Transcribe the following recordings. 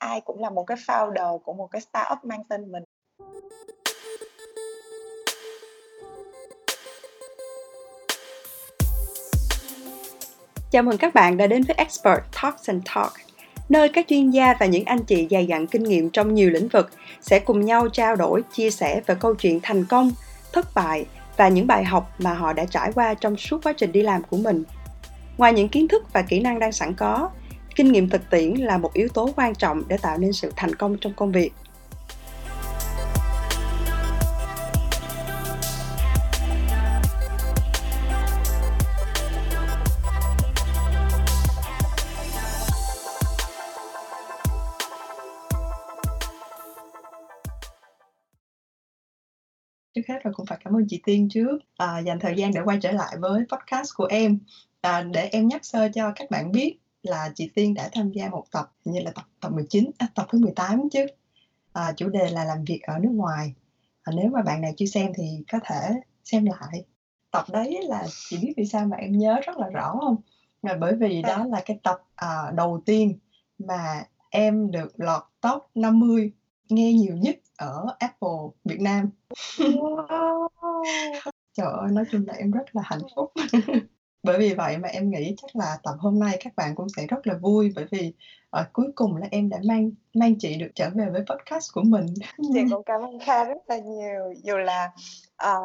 ai cũng là một cái founder của một cái startup mang tên mình. Chào mừng các bạn đã đến với Expert Talks and Talk, nơi các chuyên gia và những anh chị dày dặn kinh nghiệm trong nhiều lĩnh vực sẽ cùng nhau trao đổi, chia sẻ về câu chuyện thành công, thất bại và những bài học mà họ đã trải qua trong suốt quá trình đi làm của mình. Ngoài những kiến thức và kỹ năng đang sẵn có, kinh nghiệm thực tiễn là một yếu tố quan trọng để tạo nên sự thành công trong công việc. trước hết là cũng phải cảm ơn chị Tiên trước à, dành thời gian để quay trở lại với podcast của em à, để em nhắc sơ cho các bạn biết là chị Tiên đã tham gia một tập như là tập tập 19 à, tập thứ 18 chứ. À, chủ đề là làm việc ở nước ngoài. À, nếu mà bạn nào chưa xem thì có thể xem lại. Tập đấy là chị biết vì sao mà em nhớ rất là rõ không? Là bởi vì đó là cái tập à, đầu tiên mà em được lọt top 50 nghe nhiều nhất ở Apple Việt Nam. Wow! trời ơi nói chung là em rất là hạnh phúc bởi vì vậy mà em nghĩ chắc là tập hôm nay các bạn cũng sẽ rất là vui bởi vì ở cuối cùng là em đã mang mang chị được trở về với podcast của mình Chị cũng cảm ơn Kha rất là nhiều. Dù là ờ,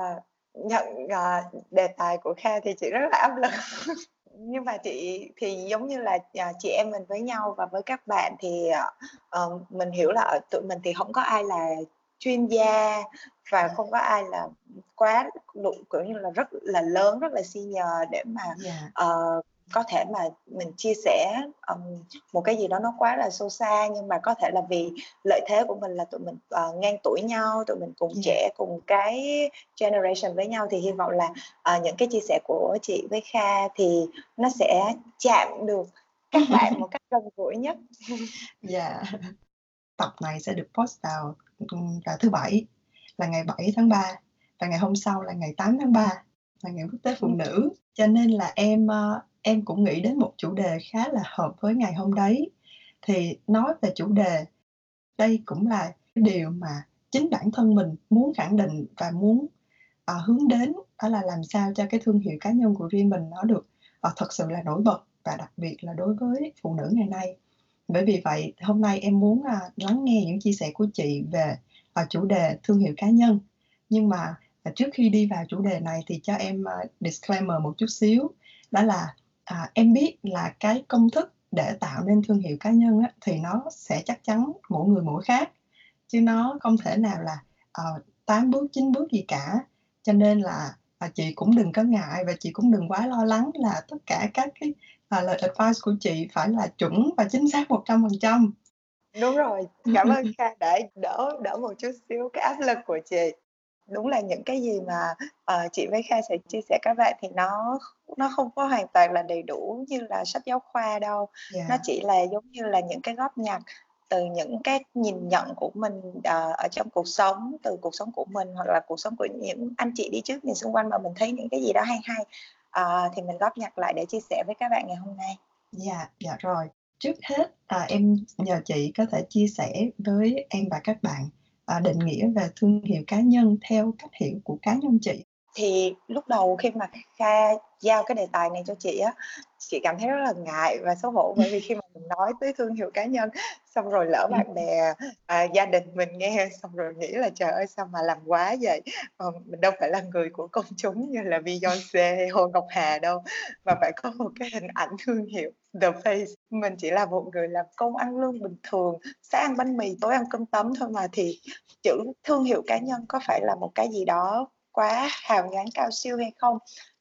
nhận ờ, đề tài của Kha thì chị rất là áp lực. Nhưng mà chị thì giống như là chị em mình với nhau và với các bạn thì ờ, ờ, mình hiểu là ở tụi mình thì không có ai là chuyên gia và không có ai là quá kiểu như là rất là lớn rất là senior để mà dạ. ờ, có thể mà mình chia sẻ ừm, một cái gì đó nó quá là sâu xa. Nhưng mà có thể là vì lợi thế của mình là tụi mình ờ, ngang tuổi nhau tụi mình cùng dạ. trẻ cùng cái generation với nhau. Thì hy vọng là ờ, những cái chia sẻ của chị với Kha thì nó sẽ chạm được các bạn một cách gần gũi nhất. Dạ. Tập này sẽ được post vào vào thứ bảy là ngày 7 tháng 3 và ngày hôm sau là ngày 8 tháng 3 là ngày quốc tế phụ nữ. Cho nên là em ờ, em cũng nghĩ đến một chủ đề khá là hợp với ngày hôm đấy. Thì nói về chủ đề đây cũng là cái điều mà chính bản thân mình muốn khẳng định và muốn ờ, hướng đến đó là làm sao cho cái thương hiệu cá nhân của riêng mình nó được ờ, thật sự là nổi bật và đặc biệt là đối với phụ nữ ngày nay. Bởi vì vậy hôm nay em muốn à, lắng nghe những chia sẻ của chị về và chủ đề thương hiệu cá nhân. Nhưng mà à, trước khi đi vào chủ đề này thì cho em à, disclaimer một chút xíu. Đó là à, em biết là cái công thức để tạo nên thương hiệu cá nhân á, thì nó sẽ chắc chắn mỗi người mỗi khác. Chứ nó không thể nào là ờ, uh, 8 bước 9 bước gì cả. Cho nên là à, chị cũng đừng có ngại và chị cũng đừng quá lo lắng là tất cả các cái à, lời advice của chị phải là chuẩn và chính xác 100% đúng rồi cảm ơn Kha đã đỡ đỡ một chút xíu cái áp lực của chị. Đúng là những cái gì mà ờ, chị với Kha sẽ chia sẻ các bạn thì nó nó không có hoàn toàn là đầy đủ như là sách giáo khoa đâu. Nó dạ chỉ là giống như là những cái góp nhặt từ những cái nhìn nhận của mình ờ, ở trong cuộc sống từ cuộc sống của mình hoặc là cuộc sống của những anh chị đi trước mình xung quanh mà mình thấy những cái gì đó hay hay ờ, thì mình góp nhặt lại để chia sẻ với các bạn ngày hôm nay. Dạ dạ rồi trước hết à, em nhờ chị có thể chia sẻ với em và các bạn à, định nghĩa về thương hiệu cá nhân theo cách hiểu của cá nhân chị thì lúc đầu khi mà Kha giao cái đề tài này cho chị á chị cảm thấy rất là ngại và xấu hổ bởi vì khi mà mình nói tới thương hiệu cá nhân xong rồi lỡ bạn bè à, gia đình mình nghe xong rồi nghĩ là trời ơi sao mà làm quá vậy? Ờ, mình đâu phải là người của công chúng như là Beyonce hay Hồ Ngọc Hà đâu mà phải có một cái hình ảnh thương hiệu the face. Mình chỉ là một người làm công ăn lương bình thường sáng ăn bánh mì tối ăn cơm tấm thôi mà. Thì chữ thương hiệu cá nhân có phải là một cái gì đó quá hào nhoáng cao siêu hay không?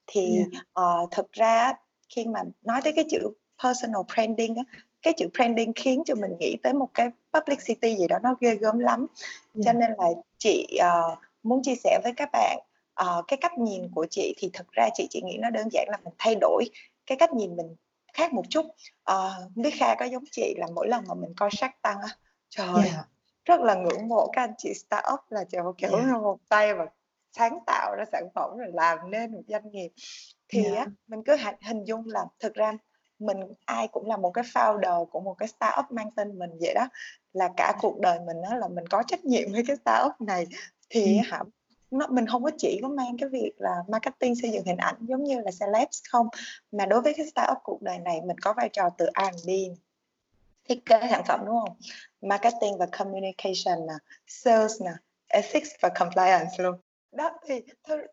Thì dạ. ờ, thực ra khi mà nói tới cái chữ personal branding á, cái chữ branding khiến cho mình nghĩ tới một cái publicity gì đó nó ghê gớm lắm. Cho dạ nên là chị ờ, muốn chia sẻ với các bạn ờ, cái cách nhìn của chị thì thực ra chị chỉ nghĩ nó đơn giản là mình thay đổi cái cách nhìn mình khác một chút. Không biết Kha có giống chị là mỗi lần mà mình coi Shark Tank á trời ơi, dạ rất là ngưỡng mộ các anh chị startup là kiểu kiểu dạ. một tay và sáng tạo ra sản phẩm rồi làm nên một doanh nghiệp. Thì dạ. á mình cứ hình, dung là thực ra mình ai cũng là một cái founder của một cái startup mang tên mình vậy đó là cả cuộc đời mình đó là mình có trách nhiệm với cái startup này. Thì hả nó mình không có chỉ có mang cái việc là marketing xây dựng hình ảnh giống như là celebs không mà đối với cái startup cuộc đời này mình có vai trò từ R&D thiết kế sản phẩm đúng không? Marketing và communication nè sales nè ethics và compliance luôn đó thì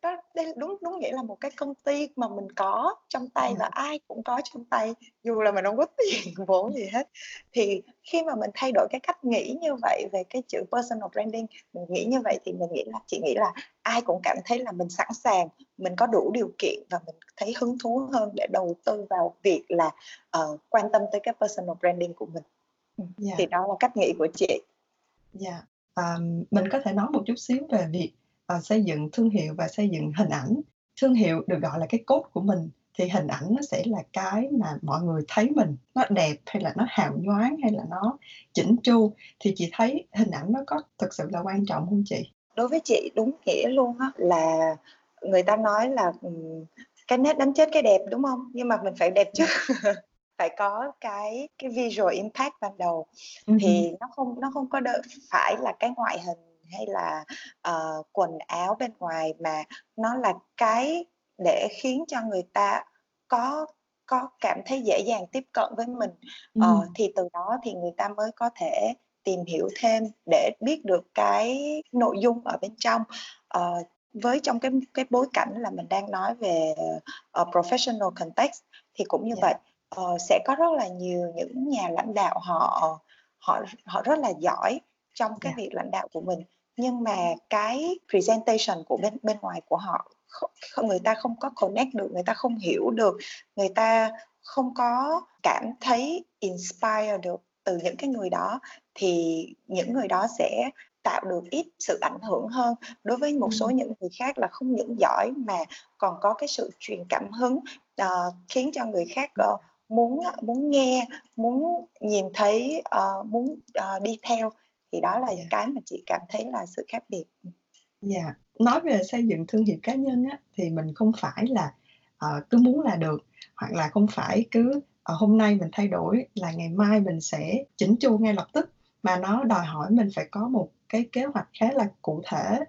đó đây đúng đúng nghĩa là một cái công ty mà mình có trong tay và ai cũng có trong tay dù là mình không có tiền vốn gì hết thì khi mà mình thay đổi cái cách nghĩ như vậy về cái chữ personal branding mình nghĩ như vậy thì mình nghĩ là chị nghĩ là ai cũng cảm thấy là mình sẵn sàng mình có đủ điều kiện và mình thấy hứng thú hơn để đầu tư vào việc là uh, quan tâm tới cái personal branding của mình Dạ. thì đó là cách nghĩ của chị Dạ. Ờm, mình có thể nói một chút xíu về việc, ờ, xây dựng thương hiệu và xây dựng hình ảnh. Thương hiệu được gọi là cái cốt của mình, thì hình ảnh nó sẽ là cái mà mọi người thấy mình nó đẹp hay là nó hào nhoáng hay là nó chỉnh chu. Thì chị thấy hình ảnh nó có thực sự là quan trọng hông chị? Đối với chị đúng nghĩa luôn á là người ta nói là, cái nét đánh chết cái đẹp, đúng hông? Nhưng mà mình phải đẹp trước. Phải có cái cái visual impact ban đầu Ừm thì nó không nó không có đ phải là cái ngoại hình hay là, ờ, quần áo bên ngoài mà nó là cái để khiến cho người ta có có cảm thấy dễ dàng tiếp cận với mình. Ờ, Ừm. thì từ đó thì người ta mới có thể tìm hiểu thêm để biết được cái nội dung ở bên trong. Ờ, với trong cái cái bối cảnh là mình đang nói về, ờ, professional context thì cũng như Dạ. vậy, ờ, sẽ có rất là nhiều những nhà lãnh đạo họ họ họ rất là giỏi trong cái Dạ. việc lãnh đạo của mình, nhưng mà cái presentation của bên bên ngoài của họ kh không người ta không có connect được, người ta không hiểu được, người ta không có cảm thấy inspire được từ những cái người đó thì những người đó sẽ tạo được ít sự ảnh hưởng hơn. Đối với một số Ừm. những người khác là không những giỏi mà còn có cái sự truyền cảm hứng, ờ, khiến cho người khác, ờ, muốn muốn nghe, muốn nhìn thấy, ờ, muốn, ờ, đi theo, thì đó là Dạ. cái mà chị cảm thấy là sự khác biệt. Ừm. Dạ. Nói về xây dựng thương hiệu cá nhân á, thì mình không phải là, ờ, cứ muốn là được, hoặc là không phải cứ, ờ, hôm nay mình thay đổi là ngày mai mình sẽ chỉnh chu ngay lập tức, mà nó đòi hỏi mình phải có một cái kế hoạch khá là cụ thể,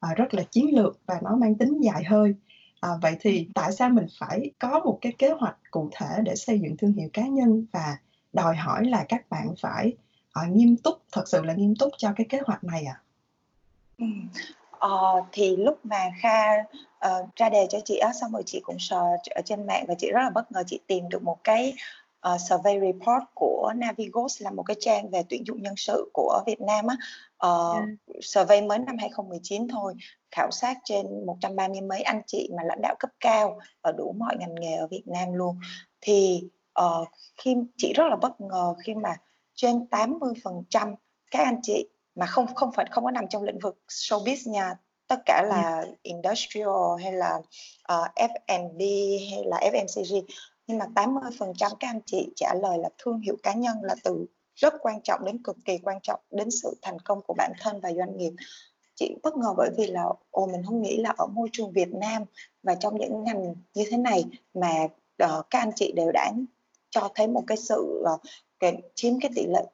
ờ, rất là chiến lược và nó mang tính dài hơi. Ờ, vậy thì tại sao mình phải có một cái kế hoạch cụ thể để xây dựng thương hiệu cá nhân và đòi hỏi là các bạn phải, ờ, nghiêm túc, thật sự là nghiêm túc cho cái kế hoạch này ạ? Ừm, ờ, thì lúc mà Kha, ờ, ra đề cho chị á, xong rồi chị cũng search ở trên mạng và chị rất là bất ngờ chị tìm được một cái, ờ, survey report của Navigos là một cái trang về tuyển dụng nhân sự của Việt Nam á. Ờ, Yeah. survey mới năm 2019 thôi, khảo sát trên 130 mấy anh chị mà lãnh đạo cấp cao ở đủ mọi ngành nghề ở Việt Nam luôn. Thì, ờ, khi chị rất là bất ngờ khi mà trên 80% các anh chị mà không không phải không có nằm trong lĩnh vực showbiz nha, tất cả Yeah. là industrial hay là, ờ, F&B hay là FMCG, nhưng mà 80% các anh chị trả lời là thương hiệu cá nhân là từ rất quan trọng đến cực kỳ quan trọng đến sự thành công của bản thân và doanh nghiệp. Chị bất ngờ bởi vì là, ồ, mình hông nghĩ là ở môi trường Việt Nam và trong những ngành như thế này mà, ờ, các anh chị đều đã cho thấy một cái sự, ờ, cái chiếm cái tỷ lệ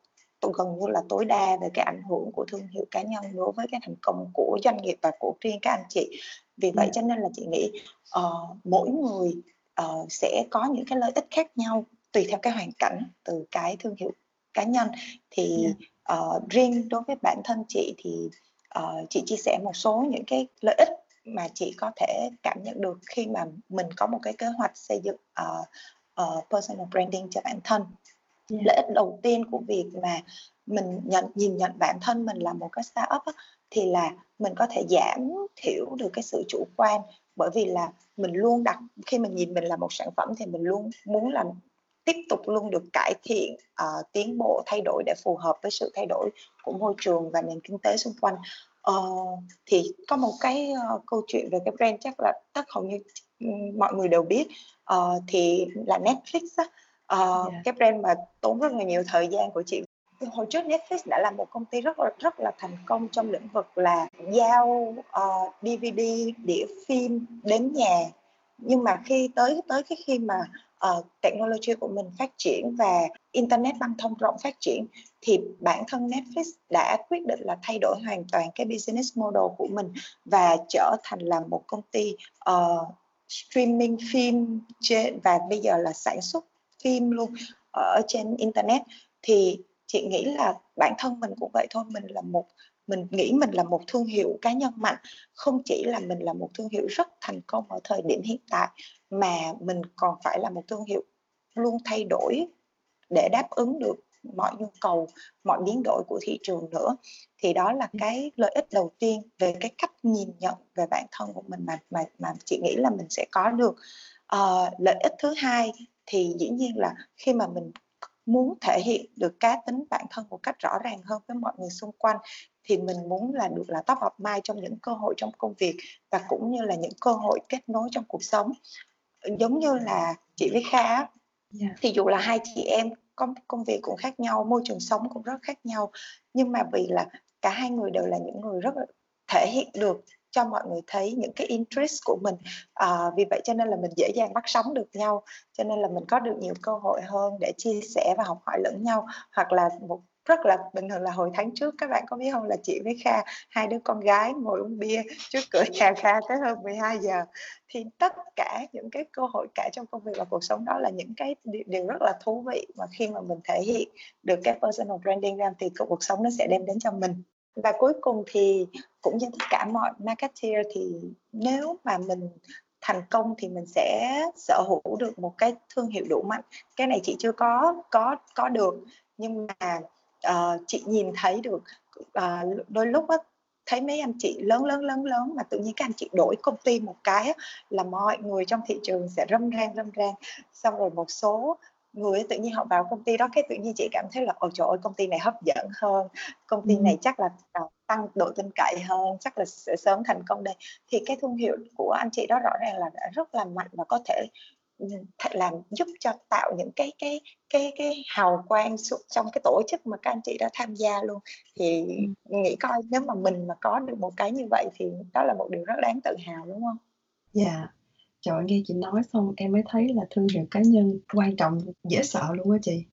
gần như là tối đa về cái ảnh hưởng của thương hiệu cá nhân đối với cái thành công của doanh nghiệp và của riêng các anh chị. Vì vậy Yeah. cho nên là chị nghĩ, ờ, mỗi người, ờ, sẽ có những cái lợi ích khác nhau tùy theo cái hoàn cảnh từ cái thương hiệu cá nhân. Thì, ờ, riêng đối với bản thân chị thì, ờ, chị chia sẻ một số những cái lợi ích mà chị có thể cảm nhận được khi mà mình có một cái kế hoạch xây dựng, ờ, ờ, personal branding cho bản thân. Yeah. Lợi ích đầu tiên của việc mà mình nhận nhìn nhận bản thân mình là một cái startup á, thì là mình có thể giảm thiểu được cái sự chủ quan, bởi vì là mình luôn đặt khi mình nhìn mình là một sản phẩm thì mình luôn muốn là tiếp tục luôn được cải thiện, uh, tiến bộ, thay đổi để phù hợp với sự thay đổi của môi trường và nền kinh tế xung quanh. uh, thì có một cái, uh, câu chuyện về cái brand chắc là tất hầu như, mọi người đều biết, uh, thì là Netflix á, ờ, Yeah. cái brand mà tốn rất là nhiều thời gian của chị. Hồi trước Netflix đã là một công ty rất là rất là thành công trong lĩnh vực là giao, ờ, DVD, đĩa phim đến nhà. Nhưng mà khi tới tới cái khi mà, uh, technology của mình phát triển và internet băng thông rộng phát triển thì bản thân Netflix đã quyết định là thay đổi hoàn toàn cái business model của mình và trở thành là một công ty uh, streaming phim và bây giờ là sản xuất phim luôn ở trên internet. Thì chị nghĩ là bản thân mình cũng vậy thôi mình là một mình nghĩ mình là một thương hiệu cá nhân mạnh. Không chỉ là mình là một thương hiệu rất thành công ở thời điểm hiện tại mà mình còn phải là một thương hiệu luôn thay đổi để đáp ứng được mọi nhu cầu mọi biến đổi của thị trường nữa. Thì đó là cái lợi ích đầu tiên về cái cách nhìn nhận về bản thân của mình mà mà mà chị nghĩ là mình sẽ có được. Uh, lợi ích thứ hai thì dĩ nhiên là khi mà mình muốn thể hiện được cá tính bản thân một cách rõ ràng hơn với mọi người xung quanh thì mình muốn là được là top of mind trong những cơ hội trong công việc và cũng như là những cơ hội kết nối trong cuộc sống giống như là chị với Kha yeah. Dạ. thì dù là hai chị em công công việc cũng khác nhau môi trường sống cũng rất khác nhau nhưng mà vì là cả hai người đều là những người rất thể hiện được cho mọi người thấy những cái interest của mình. À, vì vậy cho nên là mình dễ dàng bắt sóng được nhau cho nên là mình có được nhiều cơ hội hơn để chia sẻ và học hỏi lẫn nhau. Hoặc là một rất là bình thường là hồi tháng trước các bạn có biết không? Là chị với Kha hai đứa con gái ngồi uống bia trước cửa nhà Kha tới hơn 12 giờ. Thì tất cả những cái cơ hội cả trong công việc và cuộc sống đó là những cái điều rất là thú vị mà khi mà mình thể hiện được cái personal branding ra thì cuộc sống nó sẽ đem đến cho mình và cuối cùng thì cũng như tất cả mọi marketer thì nếu mà mình thành công thì mình sẽ sở hữu được một cái thương hiệu đủ mạnh. Cái này chị chưa có có có được. Nhưng mà uh, chị nhìn thấy được uh, đôi lúc á, thấy mấy anh chị lớn lớn lớn lớn mà tự nhiên các anh chị đổi công ty một cái là mọi người trong thị trường sẽ râm ran râm ran. Xong rồi một số người tự nhiên họ vào công ty đó cái tự nhiên chị cảm thấy là ôi trời ơi công ty này hấp dẫn hơn công ty này chắc là tăng độ tin cậy hơn chắc là sẽ sớm thành công đây thì cái thương hiệu của anh chị đó rõ ràng là đã rất là mạnh và có thể làm giúp cho tạo những cái cái cái cái hào quang trong cái tổ chức mà các anh chị đã tham gia luôn thì ừ. nghĩ coi nếu mà mình mà có được một cái như vậy thì đó là một điều rất đáng tự hào đúng không? Dạ. Yeah. Trời nghe chị nói xong em mới thấy là thương hiệu cá nhân quan trọng dễ sợ luôn á chị.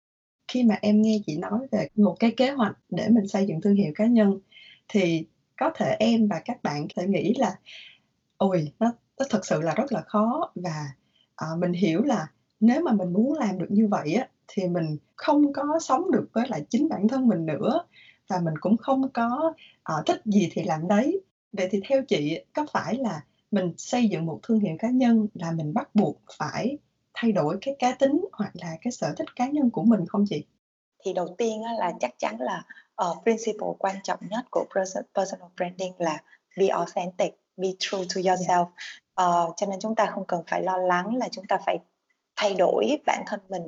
Khi mà em nghe chị nói về một cái kế hoạch để mình xây dựng thương hiệu cá nhân thì có thể em và các bạn sẽ nghĩ là ôi nó nó thật sự là rất là khó và à, mình hiểu là nếu mà mình muốn làm được như vậy á thì mình không có sống được với lại chính bản thân mình nữa và mình cũng không có à, thích gì thì làm đấy vậy thì theo chị có phải là mình xây dựng một thương hiệu cá nhân là mình bắt buộc phải thay đổi cái cá tính hoặc là cái sở thích cá nhân của mình không chị? Thì đầu tiên là chắc chắn là uh, principle quan trọng nhất của personal branding là be authentic be true to yourself. Uh, cho nên chúng ta không cần phải lo lắng là chúng ta phải thay đổi bản thân mình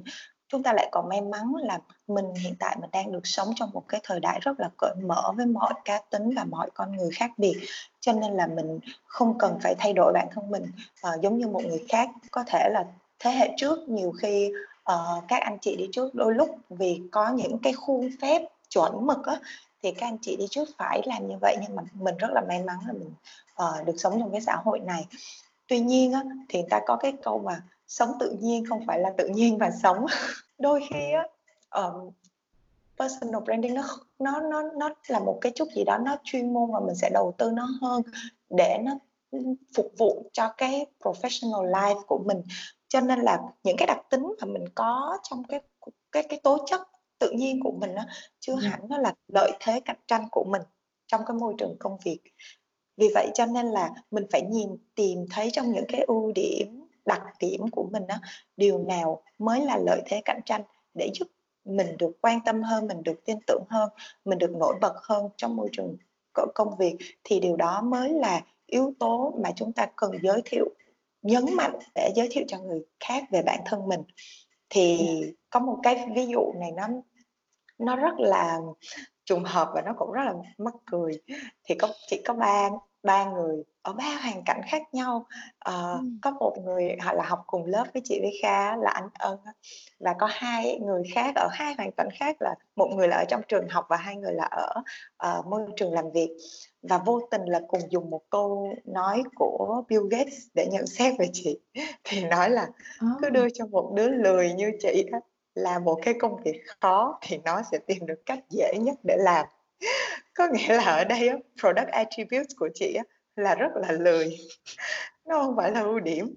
chúng ta lại còn may mắn là mình hiện tại mình đang được sống trong một cái thời đại rất là cởi mở với mọi cá tính và mọi con người khác biệt. Cho nên là mình không cần phải thay đổi bản thân mình uh, giống như một người khác. Có thể là thế hệ trước nhiều khi uh, các anh chị đi trước đôi lúc vì có những cái khuôn phép chuẩn mực á, thì các anh chị đi trước phải làm như vậy. Nhưng mà mình rất là may mắn là mình uh, được sống trong cái xã hội này. Tuy nhiên á, thì người ta có cái câu mà sống tự nhiên không phải là tự nhiên và sống. Đôi khi á um, personal branding nó nó nó nó là một cái chút gì đó nó chuyên môn và mình sẽ đầu tư nó hơn để nó phục vụ cho cái professional life của mình. Cho nên là những cái đặc tính mà mình có trong cái cái cái tố chất tự nhiên của mình đó, chưa ừ. hẳn nó là lợi thế cạnh tranh của mình trong cái môi trường công việc. Vì vậy cho nên là mình phải nhìn tìm thấy trong những cái ưu điểm đặc điểm của mình đó điều nào mới là lợi thế cạnh tranh để giúp mình được quan tâm hơn mình được tin tưởng hơn mình được nổi bật hơn trong môi trường công việc? Thì điều đó mới là yếu tố mà chúng ta cần giới thiệu nhấn mạnh để giới thiệu cho người khác về bản thân mình. Thì có một cái ví dụ này nó nó rất là trùng hợp và nó cũng rất là mắc cười. Thì có chỉ có ba ba người ở ba hoàn cảnh khác nhau. Ờ, Ừm. có một người họ là học cùng lớp với chị với Kha là anh Ân và có hai người khác ở hai hoàn cảnh khác là một người là ở trong trường học và hai người là ở uh, môi trường làm việc. Và vô tình là cùng dùng một câu nói của Bill Gates để nhận xét về chị thì nói là cứ đưa cho một đứa lười như chị đó làm một cái công việc khó thì nó sẽ tìm được cách dễ nhất để làm có nghĩa là ở đây á, product attributes của chị á, là rất là lười. Nó không phải là ưu điểm.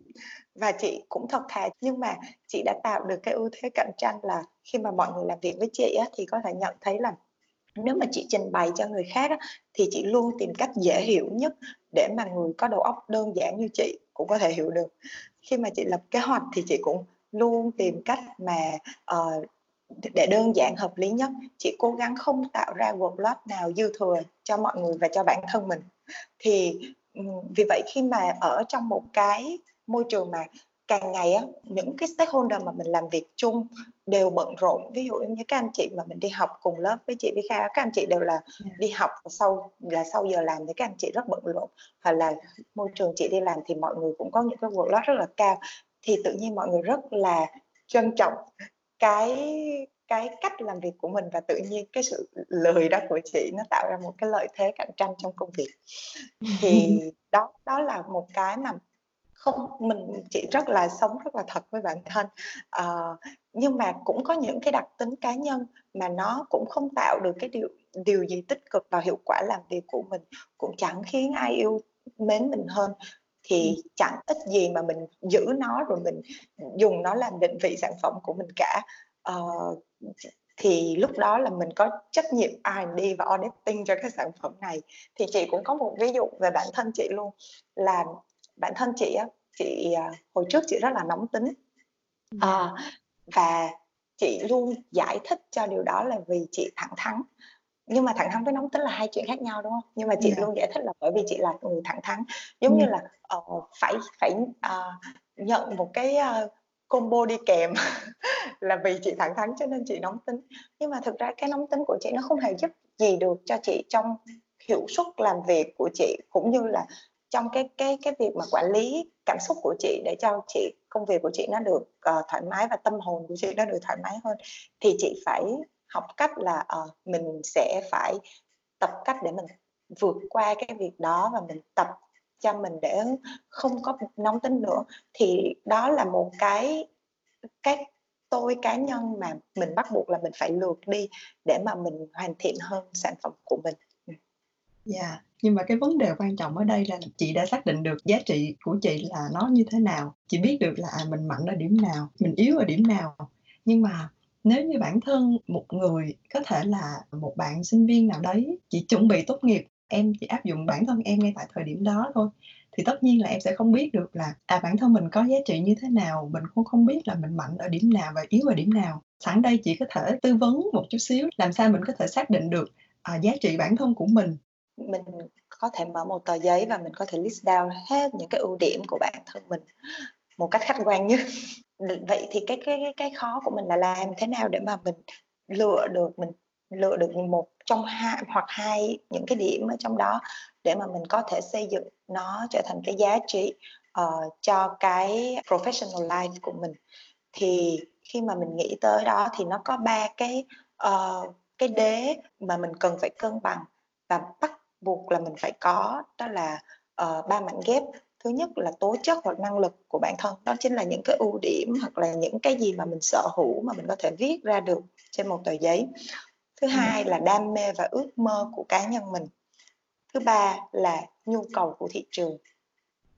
Và chị cũng thật thà nhưng mà chị đã tạo được cái ưu thế cạnh tranh là khi mà mọi người làm việc với chị á, thì có thể nhận thấy là nếu mà chị trình bày cho người khác á, thì chị luôn tìm cách dễ hiểu nhất để mà người có đầu óc đơn giản như chị cũng có thể hiểu được. Khi mà chị lập kế hoạch thì chị cũng luôn tìm cách mà uh, để đơn giản hợp lý nhất chị cố gắng không tạo ra workload nào dư thừa cho mọi người và cho bản thân mình. Thì vì vậy khi mà ở trong một cái môi trường mà càng ngày á những cái stakeholder mà mình làm việc chung đều bận rộn ví dụ như các anh chị mà mình đi học cùng lớp với chị với Kha các anh chị đều là dạ. đi học sau là sau giờ làm thì các anh chị rất bận rộn. Hoặc là môi trường chị đi làm thì mọi người cũng có những cái workload rất là cao. Thì tự nhiên mọi người rất là trân trọng cái cái cách làm việc của mình và tự nhiên cái sự lười đó của chị nó tạo ra một cái lợi thế cạnh tranh trong công việc. Thì đó đó là một cái mà không mình chị rất là sống rất là thật với bản thân. Uh, nhưng mà cũng có những cái đặc tính cá nhân mà nó cũng không tạo được cái điều điều gì tích cực vào hiệu quả làm việc của mình cũng chẳng khiến ai yêu mến mình hơn thì chẳng ít gì mà mình giữ nó rồi mình dùng nó làm định vị sản phẩm của mình cả. Uh, thì lúc đó là mình có trách nhiệm R&D và auditing cho cái sản phẩm này. Thì chị cũng có một ví dụ về bản thân chị luôn là bản thân chị á chị à, hồi trước chị rất là nóng tính. À, và chị luôn giải thích cho điều đó là vì chị thẳng thắn nhưng mà thẳng thắn với nóng tính là hai chuyện khác nhau đúng không nhưng mà chị yeah. Dạ. luôn giải thích là bởi vì chị là người thẳng thắn giống yeah. như là uh, phải phải uh, nhận một cái uh, combo đi kèm là vì chị thẳng thắn cho nên chị nóng tính nhưng mà thực ra cái nóng tính của chị nó không hề giúp gì được cho chị trong hiệu suất làm việc của chị cũng như là trong cái cái cái việc mà quản lý cảm xúc của chị để cho chị công việc của chị nó được uh, thoải mái và tâm hồn của chị nó được thoải mái hơn thì chị phải học cách là uh, mình sẽ phải tập cách để mình vượt qua cái việc đó và mình tập cho mình để không có nóng tính nữa thì đó là một cái cái tôi cá nhân mà mình bắt buộc là mình phải lược đi để mà mình hoàn thiện hơn sản phẩm của mình. Ừ. Dạ, yeah. nhưng mà cái vấn đề quan trọng ở đây là chị đã xác định được giá trị của chị là nó như thế nào. Chị biết được là à, mình mạnh ở điểm nào, mình yếu ở điểm nào. Nhưng mà nếu như bản thân một người có thể là một bạn sinh viên nào đấy chỉ chuẩn bị tốt nghiệp em chỉ áp dụng bản thân em ngay tại thời điểm đó thôi thì tất nhiên là em sẽ không biết được là à bản thân mình có giá trị như thế nào mình cũng không biết là mình mạnh ở điểm nào và yếu ở điểm nào. Sẵn đây chỉ có thể tư vấn một chút xíu làm sao mình có thể xác định được à, giá trị bản thân của mình. Mình có thể mở một tờ giấy và mình có thể list down hết những cái ưu điểm của bản thân mình một cách khách quan nhất vậy thì cái cái cái khó của mình là làm thế nào để mà mình lựa được mình lựa được một trong hai hoặc hai những cái điểm ở trong đó để mà mình có thể xây dựng nó trở thành cái giá trị uh, cho cái professional life của mình. Thì khi mà mình nghĩ tới đó thì nó có ba cái uh, cái đế mà mình cần phải cân bằng và bắt buộc là mình phải có đó là uh, ba mảnh ghép thứ nhất là tố chất hoặc năng lực của bản thân đó chính là những cái ưu điểm hoặc là những cái gì mà mình sở hữu mà mình có thể viết ra được trên một tờ giấy. Thứ hai là đam mê và ước mơ của cá nhân mình. Thứ ba là nhu cầu của thị trường.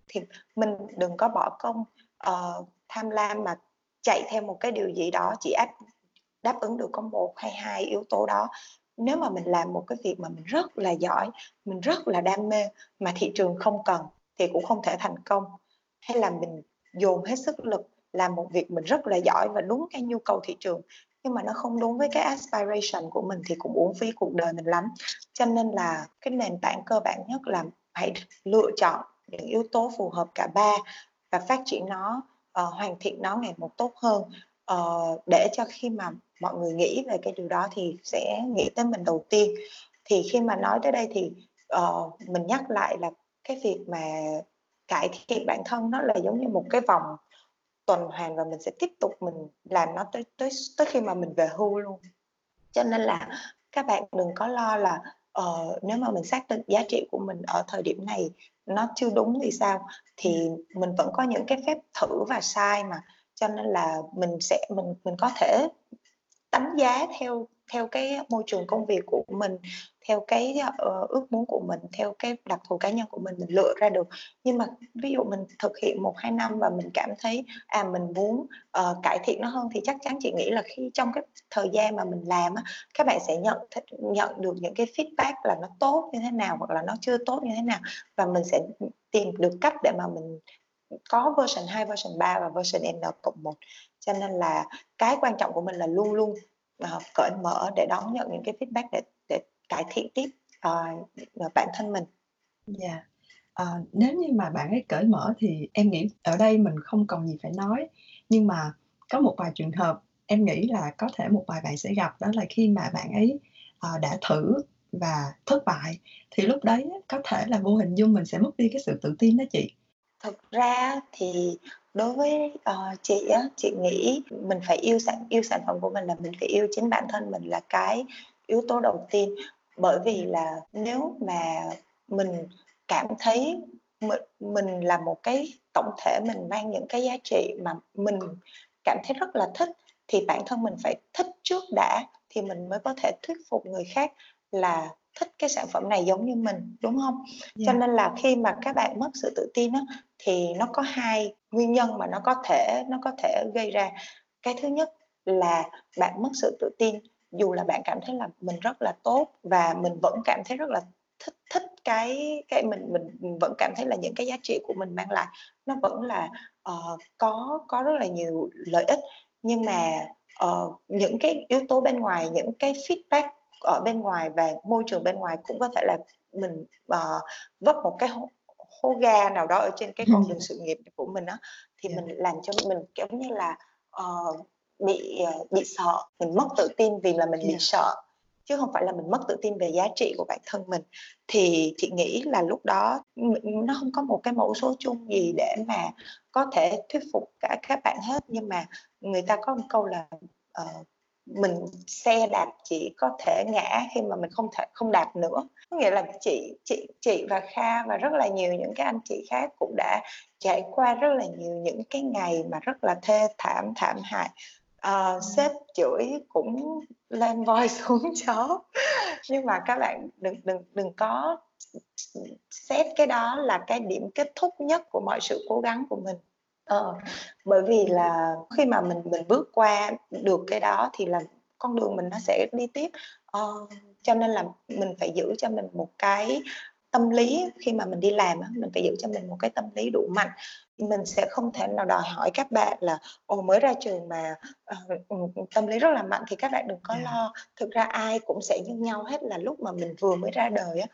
Thì mình đừng có bỏ công uh, tham lam mà chạy theo một cái điều gì đó chỉ áp đáp ứng được có một hay hai yếu tố đó. Nếu mà mình làm một cái việc mà mình rất là giỏi mình rất là đam mê mà thị trường không cần thì cũng không thể thành công. Hay là mình dồn hết sức lực làm một việc mình rất là giỏi và đúng cái nhu cầu thị trường nhưng mà nó không đúng với cái aspiration của mình thì cũng uống phí cuộc đời mình lắm. Cho nên là cái nền tảng cơ bản nhất là hãy lựa chọn những yếu tố phù hợp cả ba và phát triển nó uh, hoàn thiện nó ngày một tốt hơn. Uh, để cho khi mà mọi người nghĩ về cái điều đó thì sẽ nghĩ tới mình đầu tiên. Thì khi mà nói tới đây thì uh, mình nhắc lại là cái việc mà cải thiện bản thân nó là giống như một cái vòng tuần hoàn và mình sẽ tiếp tục mình làm nó tới tới tới khi mà mình về hưu luôn. Cho nên là các bạn đừng có lo là ờ, nếu mà mình xác định giá trị của mình ở thời điểm này nó chưa đúng thì sao? Thì mình vẫn có những cái phép thử và sai mà. Cho nên là mình sẽ mình mình có thể đánh giá theo theo cái môi trường công việc của mình theo cái uh, ước muốn của mình theo cái đặc thù cá nhân của mình mình lựa ra được. Nhưng mà ví dụ mình thực hiện một hai năm và mình cảm thấy à mình muốn uh, cải thiện nó hơn thì chắc chắn chị nghĩ là khi trong cái thời gian mà mình làm á, các bạn sẽ nhận nhận được những cái feedback là nó tốt như thế nào hoặc là nó chưa tốt như thế nào và mình sẽ tìm được cách để mà mình có version 2, version 3 và version N cộng 1 cho nên là cái quan trọng của mình là luôn luôn uh, cởi mở để đón nhận những cái feedback để để cải thiện tiếp uh, bản thân mình. Dạ. Yeah. Uh, nếu như mà bạn ấy cởi mở thì em nghĩ ở đây mình không còn gì phải nói nhưng mà có một vài trường hợp em nghĩ là có thể một vài bạn sẽ gặp đó là khi mà bạn ấy uh, đã thử và thất bại thì lúc đấy có thể là vô hình dung mình sẽ mất đi cái sự tự tin đó chị thực ra thì đối với uh, chị á chị nghĩ mình phải yêu sản yêu sản phẩm của mình là mình phải yêu chính bản thân mình là cái yếu tố đầu tiên. Bởi vì là nếu mà mình cảm thấy mình, mình là một cái tổng thể mình mang những cái giá trị mà mình cảm thấy rất là thích thì bản thân mình phải thích trước đã thì mình mới có thể thuyết phục người khác là thích cái sản phẩm này giống như mình đúng không? Yeah. cho nên là khi mà các bạn mất sự tự tin á, thì nó có hai nguyên nhân mà nó có thể nó có thể gây ra. Cái thứ nhất là bạn mất sự tự tin dù là bạn cảm thấy là mình rất là tốt và mình vẫn cảm thấy rất là thích thích cái cái mình mình vẫn cảm thấy là những cái giá trị của mình mang lại. Nó vẫn là uh, có có rất là nhiều lợi ích. Nhưng mà uh, những cái yếu tố bên ngoài những cái feedback ở bên ngoài và môi trường bên ngoài cũng có thể là mình uh, vấp một cái hố, hố ga nào đó ở trên cái con đường sự nghiệp của mình đó thì yeah. mình làm cho mình kiểu như là uh, bị uh, bị sợ mình mất tự tin vì là mình yeah. bị sợ chứ không phải là mình mất tự tin về giá trị của bản thân mình thì chị nghĩ là lúc đó nó không có một cái mẫu số chung gì để mà có thể thuyết phục cả các bạn hết nhưng mà người ta có một câu là uh, mình xe đạp chỉ có thể ngã khi mà mình không thể không đạp nữa. Có nghĩa là chị chị chị và kha và rất là nhiều những cái anh chị khác cũng đã trải qua rất là nhiều những cái ngày mà rất là thê thảm thảm hại. Uh, sếp chửi cũng lên voi xuống chó. Nhưng mà các bạn đừng đừng đừng có xét cái đó là cái điểm kết thúc nhất của mọi sự cố gắng của mình. Ờ, bởi vì là khi mà mình mình bước qua được cái đó thì là con đường mình nó sẽ đi tiếp. Ờ, cho nên là mình phải giữ cho mình một cái tâm lý khi mà mình đi làm mình phải giữ cho mình một cái tâm lý đủ mạnh. Mình sẽ không thể nào đòi hỏi các bạn là ồ mới ra trường mà uh, tâm lý rất là mạnh thì các bạn đừng có lo. Thực ra ai cũng sẽ như nhau hết là lúc mà mình vừa mới ra đời á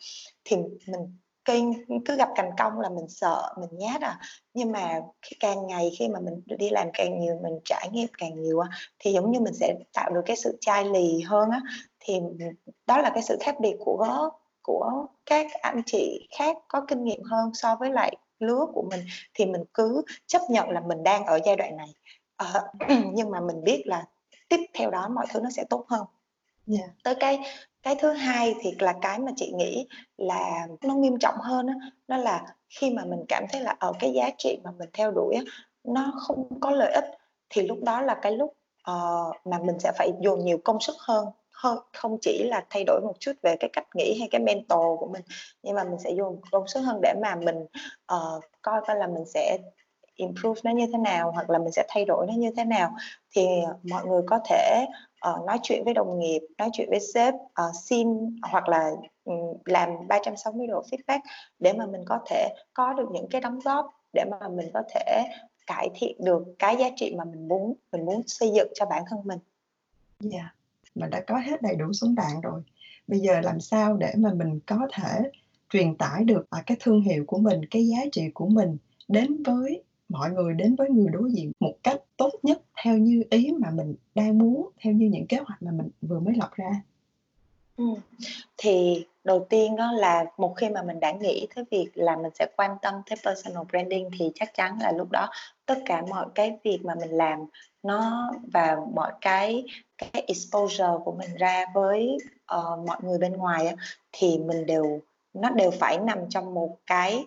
thì mình kinh cứ gặp cành công là mình sợ mình nhát à nhưng mà khi càng ngày khi mà mình đi làm càng nhiều mình trải nghiệm càng nhiều thì giống như mình sẽ tạo được cái sự chai lì hơn á thì đó là cái sự khác biệt của của các anh chị khác có kinh nghiệm hơn so với lại lứa của mình thì mình cứ chấp nhận là mình đang ở giai đoạn này à, nhưng mà mình biết là tiếp theo đó mọi thứ nó sẽ tốt hơn yeah. Dạ. tới cái cái thứ hai thì là cái mà chị nghĩ là nó nghiêm trọng hơn đó, đó là khi mà mình cảm thấy là ở cái giá trị mà mình theo đuổi nó không có lợi ích thì lúc đó là cái lúc uh, mà mình sẽ phải dồn nhiều công sức hơn hơn không chỉ là thay đổi một chút về cái cách nghĩ hay cái mental của mình nhưng mà mình sẽ dùng công sức hơn để mà mình uh, coi coi là mình sẽ improve nó như thế nào hoặc là mình sẽ thay đổi nó như thế nào. Thì mọi người có thể uh, nói chuyện với đồng nghiệp nói chuyện với sếp uh, xin hoặc là um, làm 360 độ feedback để mà mình có thể có được những cái đóng góp để mà mình có thể cải thiện được cái giá trị mà mình muốn mình muốn xây dựng cho bản thân mình. Dạ, yeah. mình đã có hết đầy đủ súng đạn rồi. Bây giờ làm sao để mà mình có thể truyền tải được à, cái thương hiệu của mình, cái giá trị của mình đến với mọi người đến với người đối diện một cách tốt nhất theo như ý mà mình đang muốn theo như những kế hoạch mà mình vừa mới lập ra ừ. thì đầu tiên đó là một khi mà mình đã nghĩ tới việc là mình sẽ quan tâm tới personal branding thì chắc chắn là lúc đó tất cả mọi cái việc mà mình làm nó và mọi cái cái exposure của mình ra với, uh, mọi người bên ngoài á, thì mình đều nó đều phải nằm trong một cái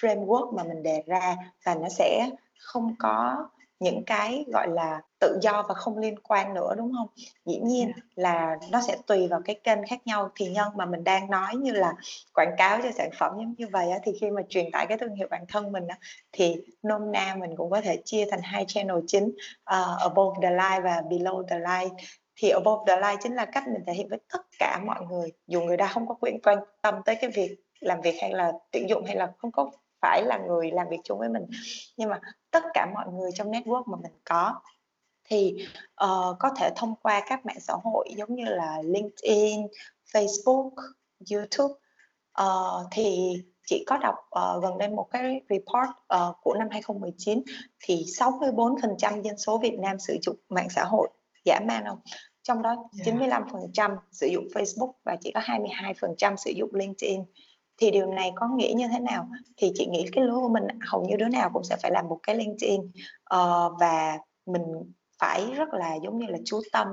framework mà mình đề ra và nó sẽ không có những cái, gọi là, tự do và không liên quan nữa, đúng không Dĩ nhiên Yeah. là nó sẽ tùy vào cái kênh khác nhau, thì nhân mà mình đang nói như là quảng cáo cho sản phẩm giống như vậy á, thì khi mà truyền tải cái thương hiệu bản thân mình á, thì nôm na mình cũng có thể chia thành hai channel chính, ờ, above the line và below the line. Thì above the line chính là cách mình thể hiện với tất cả mọi người, dù người ta không có quyền quan tâm tới cái việc làm việc hay là tuyển dụng hay là không có phải là người làm việc chung với mình, nhưng mà tất cả mọi người trong network mà mình có. Thì, ờ, có thể thông qua các mạng xã hội giống như là LinkedIn, Facebook, YouTube. Ờ, thì chị có đọc, ờ, gần đây một cái report, ờ, của năm 2019 thì 64% dân số Việt Nam sử dụng mạng xã hội, dã man hông? Trong đó Yeah. 95% sử dụng Facebook và chỉ có 22% sử dụng LinkedIn. Thì điều này có nghĩa như thế nào? Thì chị nghĩ cái của mình hầu như đứa nào cũng sẽ phải làm một cái LinkedIn, ờ, và mình phải rất là, giống như là, chú tâm,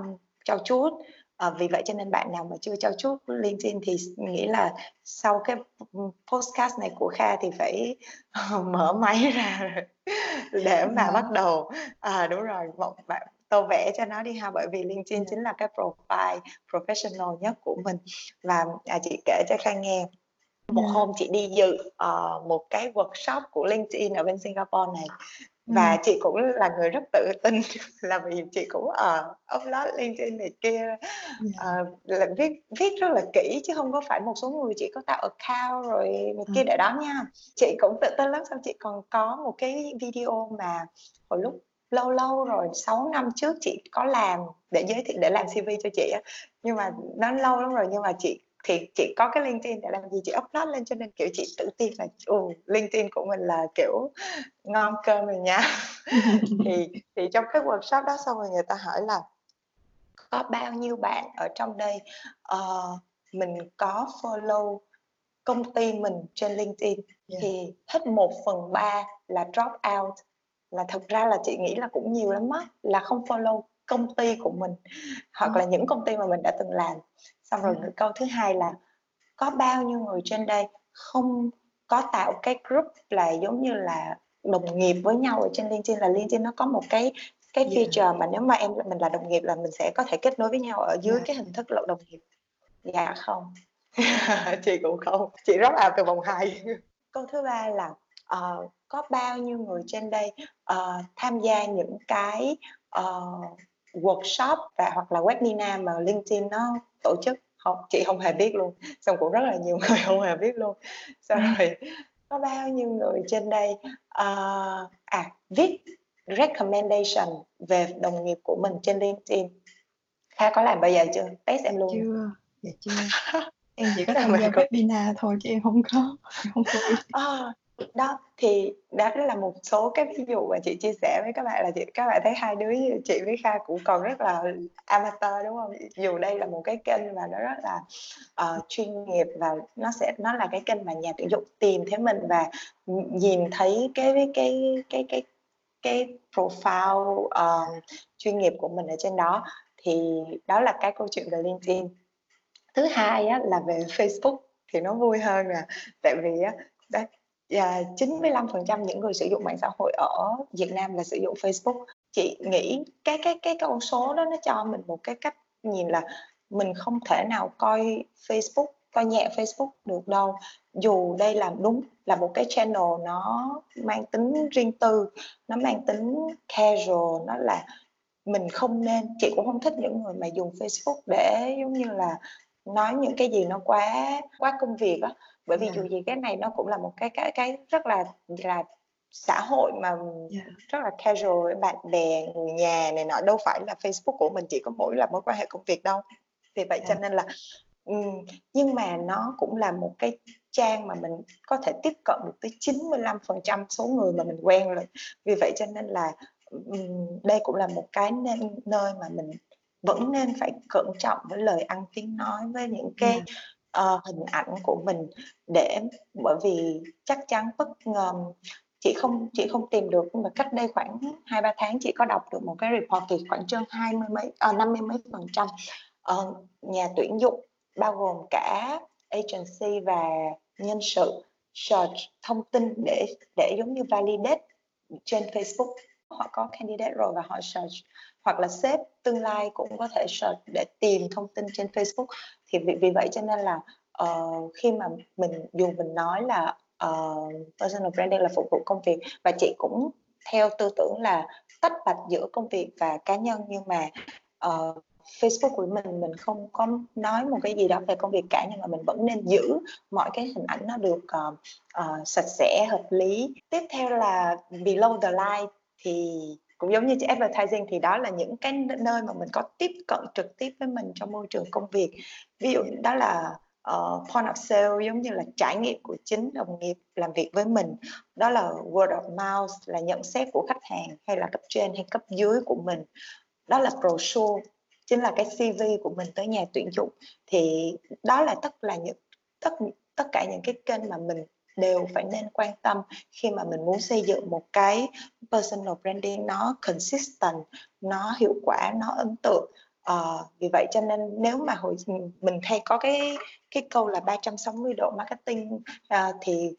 trau chuốt. Ờ, vì vậy cho nên bạn nào mà chưa trau chuốt LinkedIn thì nghĩ là sau cái, ừm, podcast này của Kha thì phải, ờ, mở máy ra để mà bắt đầu à, đúng rồi, một bạn tô vẽ cho nó đi ha, bởi vì LinkedIn chính là cái profile professional nhất của mình. Và, à, chị kể cho Kha nghe, một Yeah. hôm chị đi dự, ờ, một cái workshop của LinkedIn ở bên Singapore này và Ừm. chị cũng là người rất tự tin là vì chị cũng, ờ, upload LinkedIn này kia, ờ, là viết viết rất là kỹ chứ không có phải một số người chỉ có tạo account rồi này kia để đó nha. Chị cũng tự tin lắm, xong chị còn có một cái video mà hồi lúc lâu lâu rồi, 6 năm trước chị có làm để giới thiệu để làm CV cho chị á, nhưng mà nó lâu lắm rồi nhưng mà chị thì chị có cái LinkedIn để làm gì? Chị upload lên cho nên, kiểu, chị tự tin là, ừ, LinkedIn của mình là, kiểu, ngon cơm rồi nha. Thì thì trong cái workshop đó xong rồi người ta hỏi là "Có bao nhiêu bạn ở trong đây, ờ, mình có follow công ty mình trên LinkedIn?" Yeah. Thì hết 1/3 là drop out, là thực ra là chị nghĩ là cũng nhiều lắm á, là không follow công ty của mình, hoặc Ừm. là những công ty mà mình đã từng làm. Xong rồi Yeah. câu thứ hai là "Có bao nhiêu người trên đây không có tạo cái group là giống như là đồng nghiệp với nhau ở trên LinkedIn?" Là LinkedIn nó có một cái cái Yeah. feature mà nếu mà em mình là đồng nghiệp là mình sẽ có thể kết nối với nhau ở dưới Yeah. cái hình thức là đồng nghiệp. Dạ không, chị cũng không, chị drop out từ vòng 2. Câu thứ ba là, ờ, "Có bao nhiêu người trên đây, ờ, tham gia những cái, ờ, workshop và hoặc là webinar mà LinkedIn nó tổ chức?" Hông, chị hông hề biết luôn, xong cũng rất là nhiều người hông hề biết luôn. Xong Ừm. rồi "Có bao nhiêu người trên đây, ờ, à, viết recommendation về đồng nghiệp của mình trên LinkedIn?" Kha có làm bao giờ chưa? Test em luôn. Chưa, dạ chưa. Em chỉ có tham gia webinar thôi chứ em hông có hông có biết. Đó, thì đó là một số cái ví dụ mà chị chia sẻ với các bạn là chị các bạn thấy hai đứa chị với Kha cũng còn rất là amateur, đúng không? Dù đây là một cái kênh mà nó rất là, uh, chuyên nghiệp và nó sẽ nó là cái kênh mà nhà tuyển dụng tìm thấy mình và, nhìn thấy cái cái cái cái cái profile, uh, chuyên nghiệp của mình ở trên đó. Thì đó là cái câu chuyện về LinkedIn. Thứ hai á là về Facebook thì nó vui hơn nè, tại vì á, đó, Dạ, yeah, 95% những người sử dụng mạng xã hội ở Việt Nam là sử dụng Facebook. Chị nghĩ cái cái cái con số đó nó cho mình một cái cách nhìn là mình không thể nào coi Facebook coi nhẹ Facebook được đâu. Dù đây là đúng là một cái channel nó mang tính riêng tư, nó mang tính casual, nó là mình không nên chị cũng không thích những người mà dùng Facebook để, giống như là, nói những cái gì nó quá quá công việc á, bởi vì Yeah. dù gì cái này nó cũng là một cái cái cái rất là là xã hội mà Yeah. rất là casual với bạn bè, người nhà này nọ, đâu phải là Facebook của mình chỉ có mỗi là mối quan hệ công việc đâu. Vì vậy cho Yeah. nên là nhưng mà nó cũng là một cái trang mà mình có thể tiếp cận được tới 95% số người mà mình quen rồi. Vì vậy cho nên là, đây cũng là một cái nên nơi mà mình vẫn nên phải cẩn trọng với lời ăn tiếng nói với những cái uh, hình ảnh của mình để bởi vì chắc chắn bất ngờ chị không chị không tìm được nhưng mà cách đây khoảng hai ba tháng chị có đọc được một cái report thì khoảng trên hai mươi mấy năm năm mươi mấy phần trăm uh, nhà tuyển dụng bao gồm cả agency và nhân sự search thông tin để để giống như validate trên Facebook. Họ có candidate rồi và họ search hoặc là sếp tương lai cũng có thể search để tìm thông tin trên Facebook thì vì, vì vậy cho nên là uh, khi mà mình dù mình nói là uh, personal branding là phục vụ công việc và chị cũng theo tư tưởng là tách bạch giữa công việc và cá nhân nhưng mà uh, Facebook của mình mình không có nói một cái gì đó về công việc cả nhưng mà mình vẫn nên giữ mọi cái hình ảnh nó được uh, uh, sạch sẽ hợp lý. Tiếp theo là below the line thì cũng giống như chị advertising thì đó là những cái nơi mà mình có tiếp cận trực tiếp với mình trong môi trường công việc. Ví dụ đó là uh, point of sale giống như là trải nghiệm của chính đồng nghiệp làm việc với mình. Đó là word of mouth là nhận xét của khách hàng hay là cấp trên hay cấp dưới của mình. Đó là brochure chính là cái CV của mình tới nhà tuyển dụng. Thì đó là tất là những tất tất cả những cái kênh mà mình đều phải nên quan tâm khi mà mình muốn xây dựng một cái personal branding nó consistent nó hiệu quả nó ấn tượng uh, vì vậy cho nên nếu mà hồi mình hay có cái cái câu là 360 độ marketing uh, thì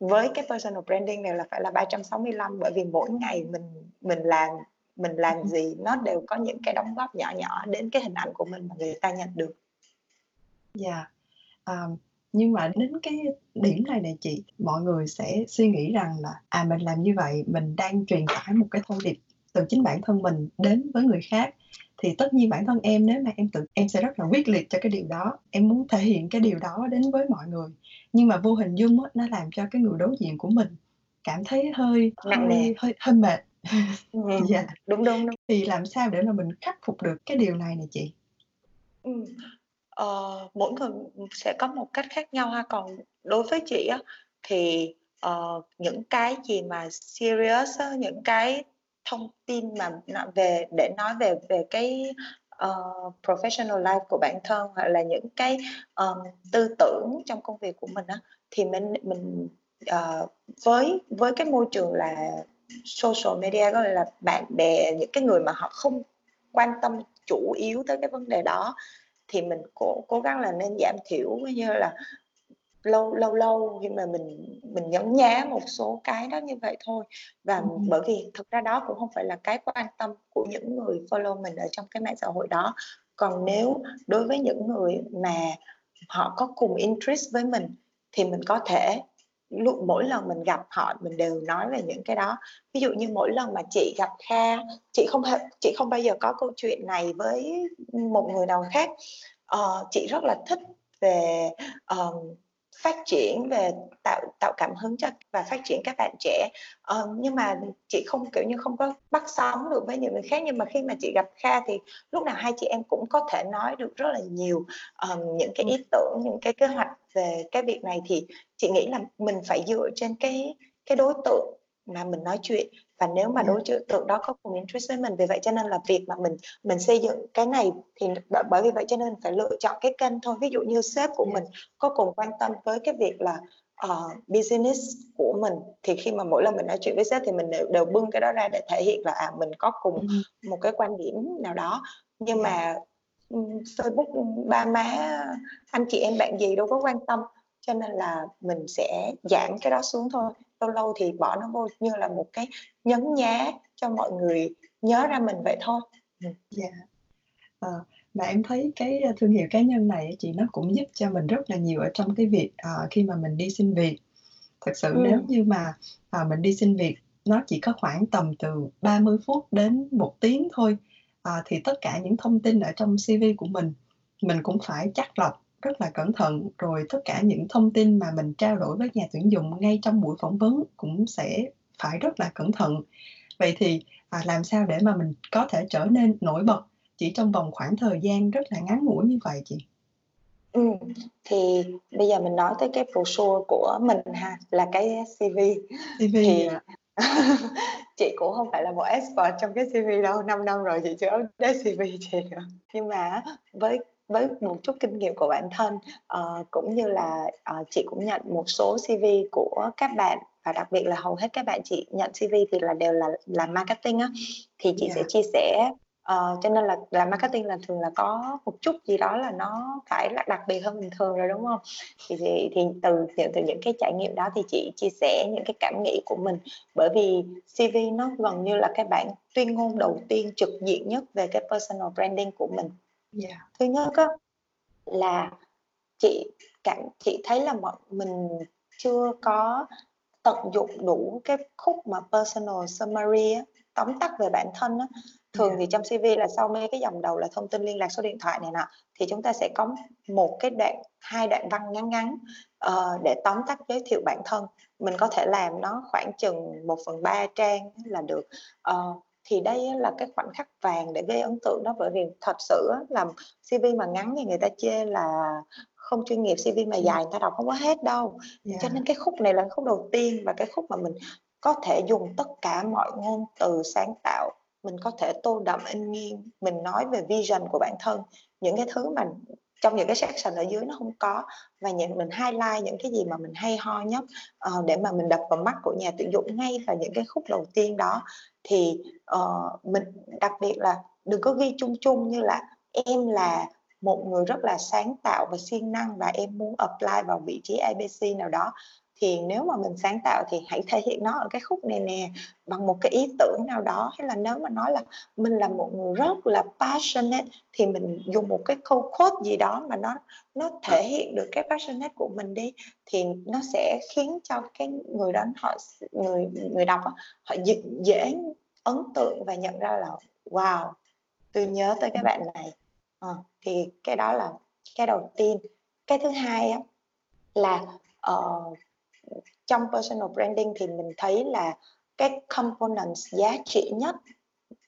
với cái personal branding này là phải là 365 bởi vì mỗi ngày mình mình làm mình làm gì nó đều có những cái đóng góp nhỏ nhỏ đến cái hình ảnh của mình mà người ta nhận được. Dạ. Yeah. Um, nhưng mà đến cái điểm này này chị mọi người sẽ suy nghĩ rằng là à mình làm như vậy mình đang truyền tải một cái thông điệp từ chính bản thân mình đến với người khác. Thì tất nhiên bản thân em nếu mà em tự em sẽ rất là quyết liệt cho cái điều đó. Em muốn thể hiện cái điều đó đến với mọi người. Nhưng mà vô hình dung á, nó làm cho cái người đối diện của mình cảm thấy hơi nặng nề hơi hơi mệt. Ừ, yeah. đúng đúng đúng. Thì làm sao để mà mình khắc phục được cái điều này này chị? Ừ uh, mỗi người sẽ có một cách khác nhau ha. Còn đối với chị á thì uh, những cái gì mà serious á, những cái thông tin mà về để nói về về cái uh, professional life của bản thân hoặc là những cái um, tư tưởng trong công việc của mình á thì mình mình uh, với với cái môi trường là social media có là bạn bè những cái người mà họ không quan tâm chủ yếu tới cái vấn đề đó thì mình cố cố gắng là nên giảm thiểu như là lâu lâu lâu nhưng mà mình mình nhấn nhá một số cái đó như vậy thôi và ừ. bởi vì thực ra đó cũng không phải là cái quan tâm của những người follow mình ở trong cái mạng xã hội đó còn nếu đối với những người mà họ có cùng interest với mình thì mình có thể lúc mỗi lần mình gặp họ mình đều nói về những cái đó. Ví dụ như mỗi lần mà chị gặp kha chị không chị không bao giờ có câu chuyện này với một người nào khác. Uh, chị rất là thích về um, phát triển về tạo tạo cảm hứng cho và phát triển các bạn trẻ. Uh, nhưng mà chị không kiểu như không có bắt sóng được với những người khác. Nhưng mà khi mà chị gặp Kha thì lúc nào hai chị em cũng có thể nói được rất là nhiều um, những cái ý tưởng những cái kế hoạch về cái việc này. Thì chị nghĩ là mình phải dựa trên cái cái đối tượng mà mình nói chuyện. Và nếu mà đối tượng đó có cùng interest với mình vì vậy cho nên là việc mà mình mình xây dựng cái này thì bởi vì vậy cho nên phải lựa chọn cái kênh thôi. Ví dụ như sếp của mình có cùng quan tâm với cái việc là uh, business của mình thì khi mà mỗi lần mình nói chuyện với sếp thì mình đều, đều bưng cái đó ra để thể hiện là à mình có cùng ừ. một cái quan điểm nào đó. Nhưng mà Facebook ba má anh chị em bạn gì đâu có quan tâm. Cho nên là mình sẽ giảm cái đó xuống thôi lâu lâu thì bỏ nó vô như là một cái nhấn nhá cho mọi người nhớ ra mình vậy thôi ừ. dạ yeah. à, mà em thấy cái thương hiệu cá nhân này chị nó cũng giúp cho mình rất là nhiều ở trong cái việc uh, khi mà mình đi xin việc thật sự ừ. nếu như mà uh, mình đi xin việc nó chỉ có khoảng tầm từ 30 phút đến một tiếng thôi à, thì tất cả những thông tin ở trong CV của mình mình cũng phải chắc lọc rất là cẩn thận. Rồi tất cả những thông tin mà mình trao đổi với nhà tuyển dụng ngay trong buổi phỏng vấn cũng sẽ phải rất là cẩn thận. Vậy thì à, làm sao để mà mình có thể trở nên nổi bật chỉ trong vòng khoảng thời gian rất là ngắn ngủi như vậy chị? Ừ, thì bây giờ mình nói tới cái brochure của mình ha là cái CV CV thì à. chị cũng không phải là một expert trong cái CV đâu 5 năm rồi chị chưa update CV chị nữa nhưng mà với với một chút kinh nghiệm của bản thân. Uh, cũng như là uh, chị cũng nhận một số CV của các bạn và đặc biệt là hầu hết các bạn chị nhận CV thì là đều là làm marketing á. Thì chị yeah. sẽ chia sẻ uh, cho nên là làm marketing là thường là có một chút gì đó là nó phải là đặc biệt hơn bình thường rồi đúng không? Thì thì, thì từ từ những cái trải nghiệm đó thì chị chia sẻ những cái cảm nghĩ của mình. Bởi vì CV nó gần như là cái bản tuyên ngôn đầu tiên trực diện nhất về cái personal branding của mình yeah. thứ nhất á, là chị cảm chị thấy là mọi mình chưa có tận dụng đủ cái khúc mà personal summary á, tóm tắt về bản thân á. thường thì trong CV là sau mấy cái dòng đầu là thông tin liên lạc số điện thoại này nọ thì chúng ta sẽ có một cái đoạn hai đoạn văn ngắn ngắn uh, để tóm tắt giới thiệu bản thân mình có thể làm nó khoảng chừng một phần ba trang là được uh, thì đây là cái khoảnh khắc vàng để gây ấn tượng đó bởi vì thật sự là CV mà ngắn thì người ta chê là không chuyên nghiệp CV mà dài người ta đọc không có hết đâu yeah. cho nên cái khúc này là khúc đầu tiên và cái khúc mà mình có thể dùng tất cả mọi ngôn từ sáng tạo mình có thể tô đậm in nghiêng mình nói về vision của bản thân những cái thứ mà trong những cái section ở dưới nó không có. Và những mình highlight những cái gì mà mình hay ho nhất uh, để mà mình đập vào mắt của nhà tuyển dụng ngay vào những cái khúc đầu tiên đó. Thì uh, mình đặc biệt là đừng có ghi chung chung như là em là một người rất là sáng tạo và siêng năng và em muốn apply vào vị trí ABC nào đó thì nếu mà mình sáng tạo thì hãy thể hiện nó ở cái khúc này nè bằng một cái ý tưởng nào đó. Hay là nếu mà nói là mình là một người rất là passionate thì mình dùng một cái câu quote gì đó mà nó nó thể hiện được cái passionate của mình đi thì nó sẽ khiến cho cái người đó họ người người đọc họ dễ, dễ ấn tượng và nhận ra là wow tôi nhớ tới cái bạn này. À, thì cái đó là cái đầu tiên. Cái thứ hai á, là uh, trong personal branding thì mình thấy là cái components giá trị nhất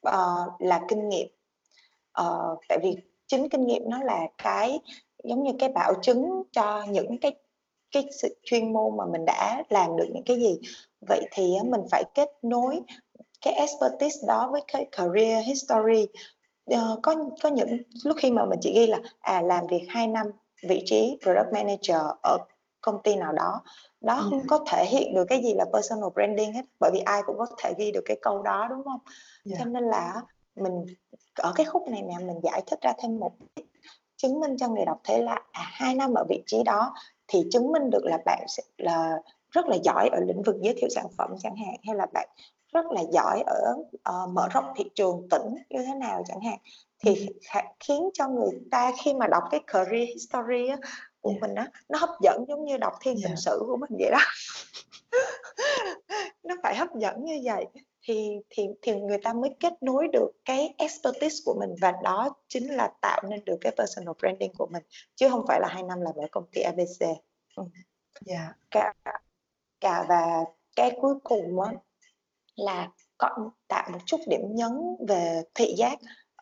uh, là kinh nghiệm. Uh, tại vì chính kinh nghiệm nó là cái giống như cái bảo chứng cho những cái cái sự chuyên môn mà mình đã làm được những cái gì. Vậy thì mình phải kết nối cái expertise đó với cái career history. Uh, có có những lúc khi mà mình chỉ ghi là à làm việc 2 năm vị trí product manager ở công ty nào đó đó ừ. không có thể hiện được cái gì là personal branding hết bởi vì ai cũng có thể ghi được cái câu đó đúng không yeah. cho nên là mình ở cái khúc này nè mình giải thích ra thêm một chứng minh cho người đọc thấy là à, hai năm ở vị trí đó thì chứng minh được là bạn sẽ là rất là giỏi ở lĩnh vực giới thiệu sản phẩm chẳng hạn hay là bạn rất là giỏi ở uh, mở rộng thị trường tỉnh như thế nào chẳng hạn thì khiến cho người ta khi mà đọc cái career history á, của yeah. mình á nó hấp dẫn giống như đọc thiên yeah. sử của mình vậy đó nó phải hấp dẫn như vậy thì thì thì người ta mới kết nối được cái expertise của mình và đó chính là tạo nên được cái personal branding của mình chứ không phải là hai năm làm ở công ty ABC. Ừ. Yeah. Cả cả và cái cuối cùng á là có tạo một chút điểm nhấn về thị giác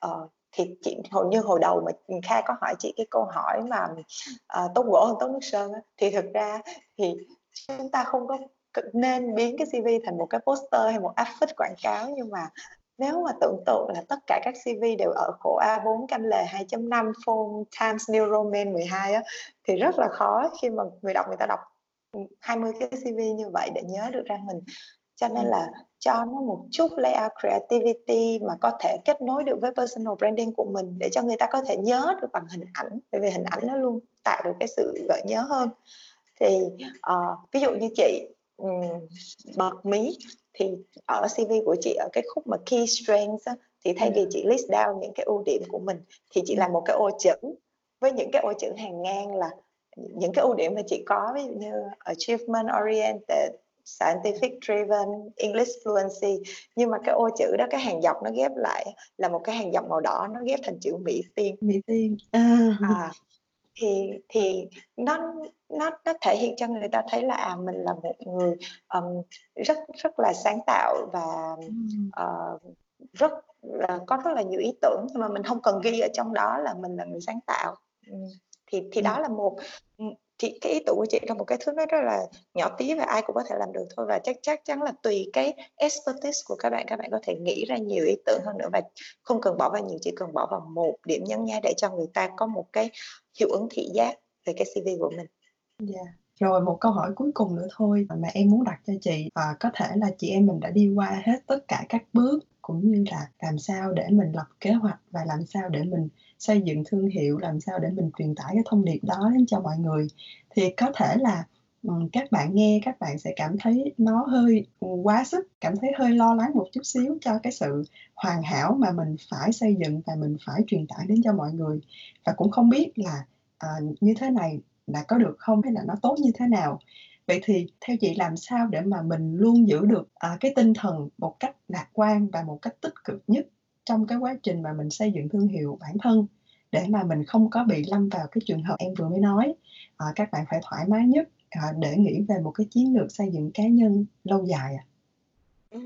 uh, thì chị hầu như hồi đầu mà Kha có hỏi chị cái câu hỏi mà uh, tốt gỗ hơn tốt nước sơn á, thì thực ra thì chúng ta không có nên biến cái CV thành một cái poster hay một affix quảng cáo. Nhưng mà nếu mà tưởng tượng là tất cả các CV đều ở khổ A4 canh lề 2.5 phone Times New Roman 12 á thì rất là khó khi mà người đọc người ta đọc ừ, 20 cái CV như vậy để nhớ được ra mình. Cho nên là cho nó một chút layout creativity mà có thể kết nối được với personal branding của mình để cho người ta có thể nhớ được bằng hình ảnh bởi vì hình ảnh nó luôn tạo được cái sự gợi nhớ hơn. Thì uh, ví dụ như chị um, bật mí thì ở CV của chị ở cái khúc mà key strengths á, thì thay vì chị list down những cái ưu điểm của mình thì chị làm một cái ô chữ với những cái ô chữ hàng ngang là những cái ưu điểm mà chị có ví dụ như achievement oriented scientific driven English fluency. Nhưng mà cái ô chữ đó cái hàng dọc nó ghép lại là một cái hàng dọc màu đỏ nó ghép thành chữ Mỹ tiên. Mỹ tiên. À. À, thì thì nó nó nó thể hiện cho người ta thấy là à, mình là một người um, rất rất là sáng tạo và uh, rất là có rất là nhiều ý tưởng nhưng mà mình không cần ghi ở trong đó là mình là người sáng tạo. Thì thì đó là một thì cái ý tưởng của chị là một cái thứ nó rất là nhỏ tí và ai cũng có thể làm được thôi và chắc chắc chắn là tùy cái expertise của các bạn các bạn có thể nghĩ ra nhiều ý tưởng hơn nữa và không cần bỏ vào nhiều, chỉ cần bỏ vào một điểm nhấn nha để cho người ta có một cái hiệu ứng thị giác về cái CV của mình. Yeah. Rồi một câu hỏi cuối cùng nữa thôi mà em muốn đặt cho chị và có thể là chị em mình đã đi qua hết tất cả các bước cũng như là làm sao để mình lập kế hoạch và làm sao để mình xây dựng thương hiệu, làm sao để mình truyền tải cái thông điệp đó đến cho mọi người. Thì có thể là ừ, các bạn nghe các bạn sẽ cảm thấy nó hơi quá sức, cảm thấy hơi lo lắng một chút xíu cho cái sự hoàn hảo mà mình phải xây dựng và mình phải truyền tải đến cho mọi người và cũng không biết là à, như thế này là có được không hay là nó tốt như thế nào vậy thì theo chị làm sao để mà mình luôn giữ được à, cái tinh thần một cách lạc quan và một cách tích cực nhất trong cái quá trình mà mình xây dựng thương hiệu bản thân để mà mình không có bị lâm vào cái trường hợp em vừa mới nói à, các bạn phải thoải mái nhất à, để nghĩ về một cái chiến lược xây dựng cá nhân lâu dài à. Ừ.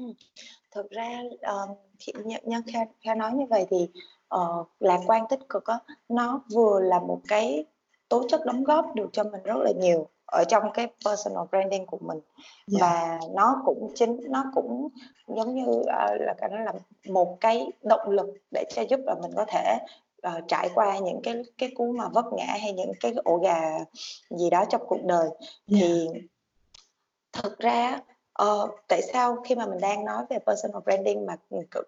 thực ra ờ, uh, nhân, nhân kha, kha nói như vậy thì uh, lạc quan tích cực đó, nó vừa là một cái tố chất đóng góp được cho mình rất là nhiều ở trong cái personal branding của mình yeah. Dạ. và nó cũng chính nó cũng giống như uh, là cái nó là một cái động lực để cho giúp là mình có thể uh, trải qua những cái cái cú mà vấp ngã hay những cái ổ gà gì đó trong cuộc đời yeah. Dạ. thì thực ra Ờ, tại sao khi mà mình đang nói về personal branding mà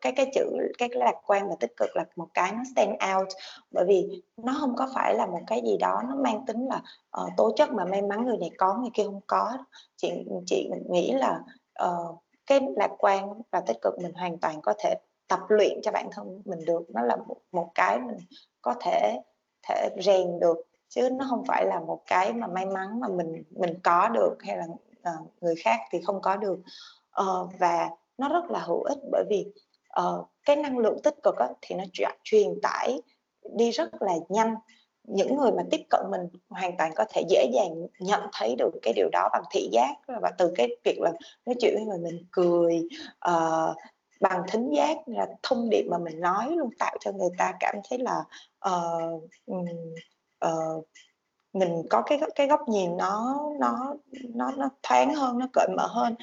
cái cái chữ cái lạc quan và tích cực là một cái nó stand out? Bởi vì nó không có phải là một cái gì đó nó mang tính là uh, tố chất mà may mắn người này có người kia không có chị chị nghĩ là uh, cái lạc quan và tích cực mình hoàn toàn có thể tập luyện cho bản thân mình được. Nó là một, một cái mình có thể thể rèn được chứ nó không phải là một cái mà may mắn mà mình mình có được hay là uh, người khác thì không có được. Uh, và nó rất là hữu ích bởi vì uh, cái năng lượng tích cực á, thì nó truyền tải đi rất là nhanh. Những người mà tiếp cận mình hoàn toàn có thể dễ dàng nhận thấy được cái điều đó bằng thị giác và từ cái việc là nói chuyện với người mình cười uh, bằng thính giác là thông điệp mà mình nói luôn tạo cho người ta cảm thấy là uh, uh, mình có cái cái góc nhìn nó nó nó nó thoáng hơn nó cởi mở hơn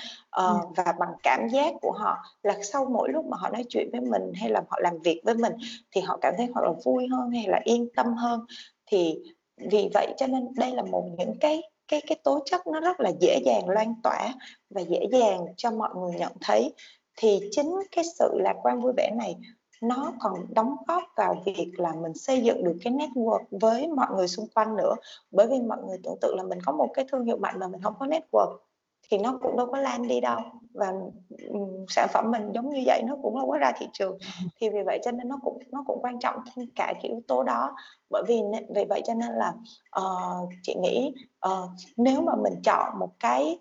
uh, và bằng cảm giác của họ là sau mỗi lúc mà họ nói chuyện với mình hay là họ làm việc với mình thì họ cảm thấy hoặc là vui hơn hay là yên tâm hơn. Thì vì vậy cho nên đây là một những cái cái cái tố chất nó rất là dễ dàng lan tỏa và dễ dàng cho mọi người nhận thấy. Thì chính cái sự lạc quan vui vẻ này nó còn đóng góp vào việc là mình xây dựng được cái network với mọi người xung quanh nữa. Bởi vì mọi người tưởng tượng là mình có một cái thương hiệu mạnh mà mình không có network thì nó cũng đâu có lan đi đâu. Và um, sản phẩm mình giống như vậy nó cũng đâu có ra thị trường. Thì vì vậy cho nên nó cũng nó cũng quan trọng thêm cả cái yếu tố đó. Bởi vì vì vậy cho nên là uh, chị nghĩ uh, nếu mà mình chọn một cái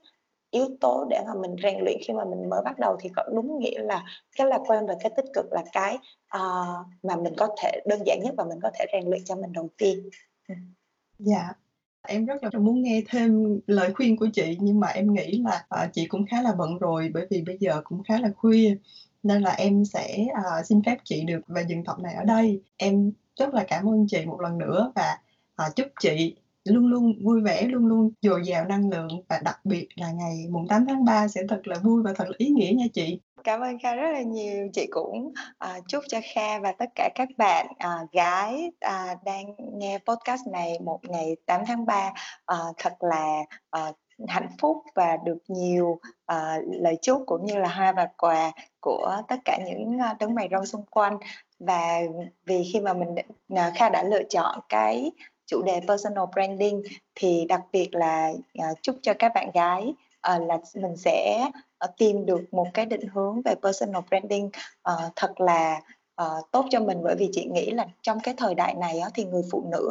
yếu tố để mà mình rèn luyện khi mà mình mới bắt đầu thì có đúng nghĩa là cái lạc quan và cái tích cực là cái uh, mà mình có thể đơn giản nhất và mình có thể rèn luyện cho mình đầu tiên. Ừ. Dạ, em rất là muốn nghe thêm lời khuyên của chị nhưng mà em nghĩ là uh, chị cũng khá là bận rồi bởi vì bây giờ cũng khá là khuya nên là em sẽ uh, xin phép chị được và dừng tập này ở đây. Em rất là cảm ơn chị một lần nữa và uh, chúc chị luôn luôn vui vẻ, luôn luôn dồi dào năng lượng và đặc biệt là ngày mùng 8 tháng 3 sẽ thật là vui và thật là ý nghĩa nha chị. Cảm ơn Kha rất là nhiều. Chị cũng à, chúc cho Kha và tất cả các bạn à, gái à, đang nghe podcast này một ngày 8 tháng 3 à, thật là à, hạnh phúc và được nhiều uh, lời chúc cũng như là hoa và quà của tất cả những uh, đấng mày râu xung quanh và vì khi mà mình uh, Kha đã lựa chọn cái chủ đề personal branding thì đặc biệt là uh, chúc cho các bạn gái uh, là mình sẽ uh, tìm được một cái định hướng về personal branding uh, thật là uh, tốt cho mình. Bởi vì chị nghĩ là trong cái thời đại này uh, thì người phụ nữ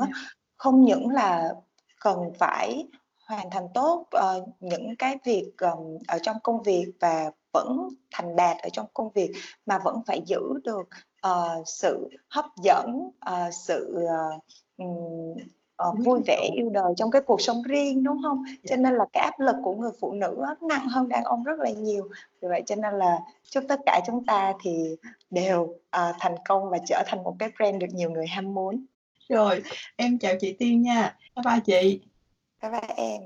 không những là cần phải hoàn thành tốt uh, những cái việc um, ở trong công việc và vẫn thành đạt ở trong công việc mà vẫn phải giữ được uh, sự hấp dẫn uh, sự uh, uh, vui vẻ yêu đời trong cái cuộc sống riêng đúng không? Yeah. cho nên là cái áp lực của người phụ nữ nặng hơn đàn ông rất là nhiều. Vì vậy cho nên là chúc tất cả chúng ta thì đều uh, thành công và trở thành một cái brand được nhiều người ham muốn. Rồi em chào chị Tiên nha. Bye bye chị. Bye bye em.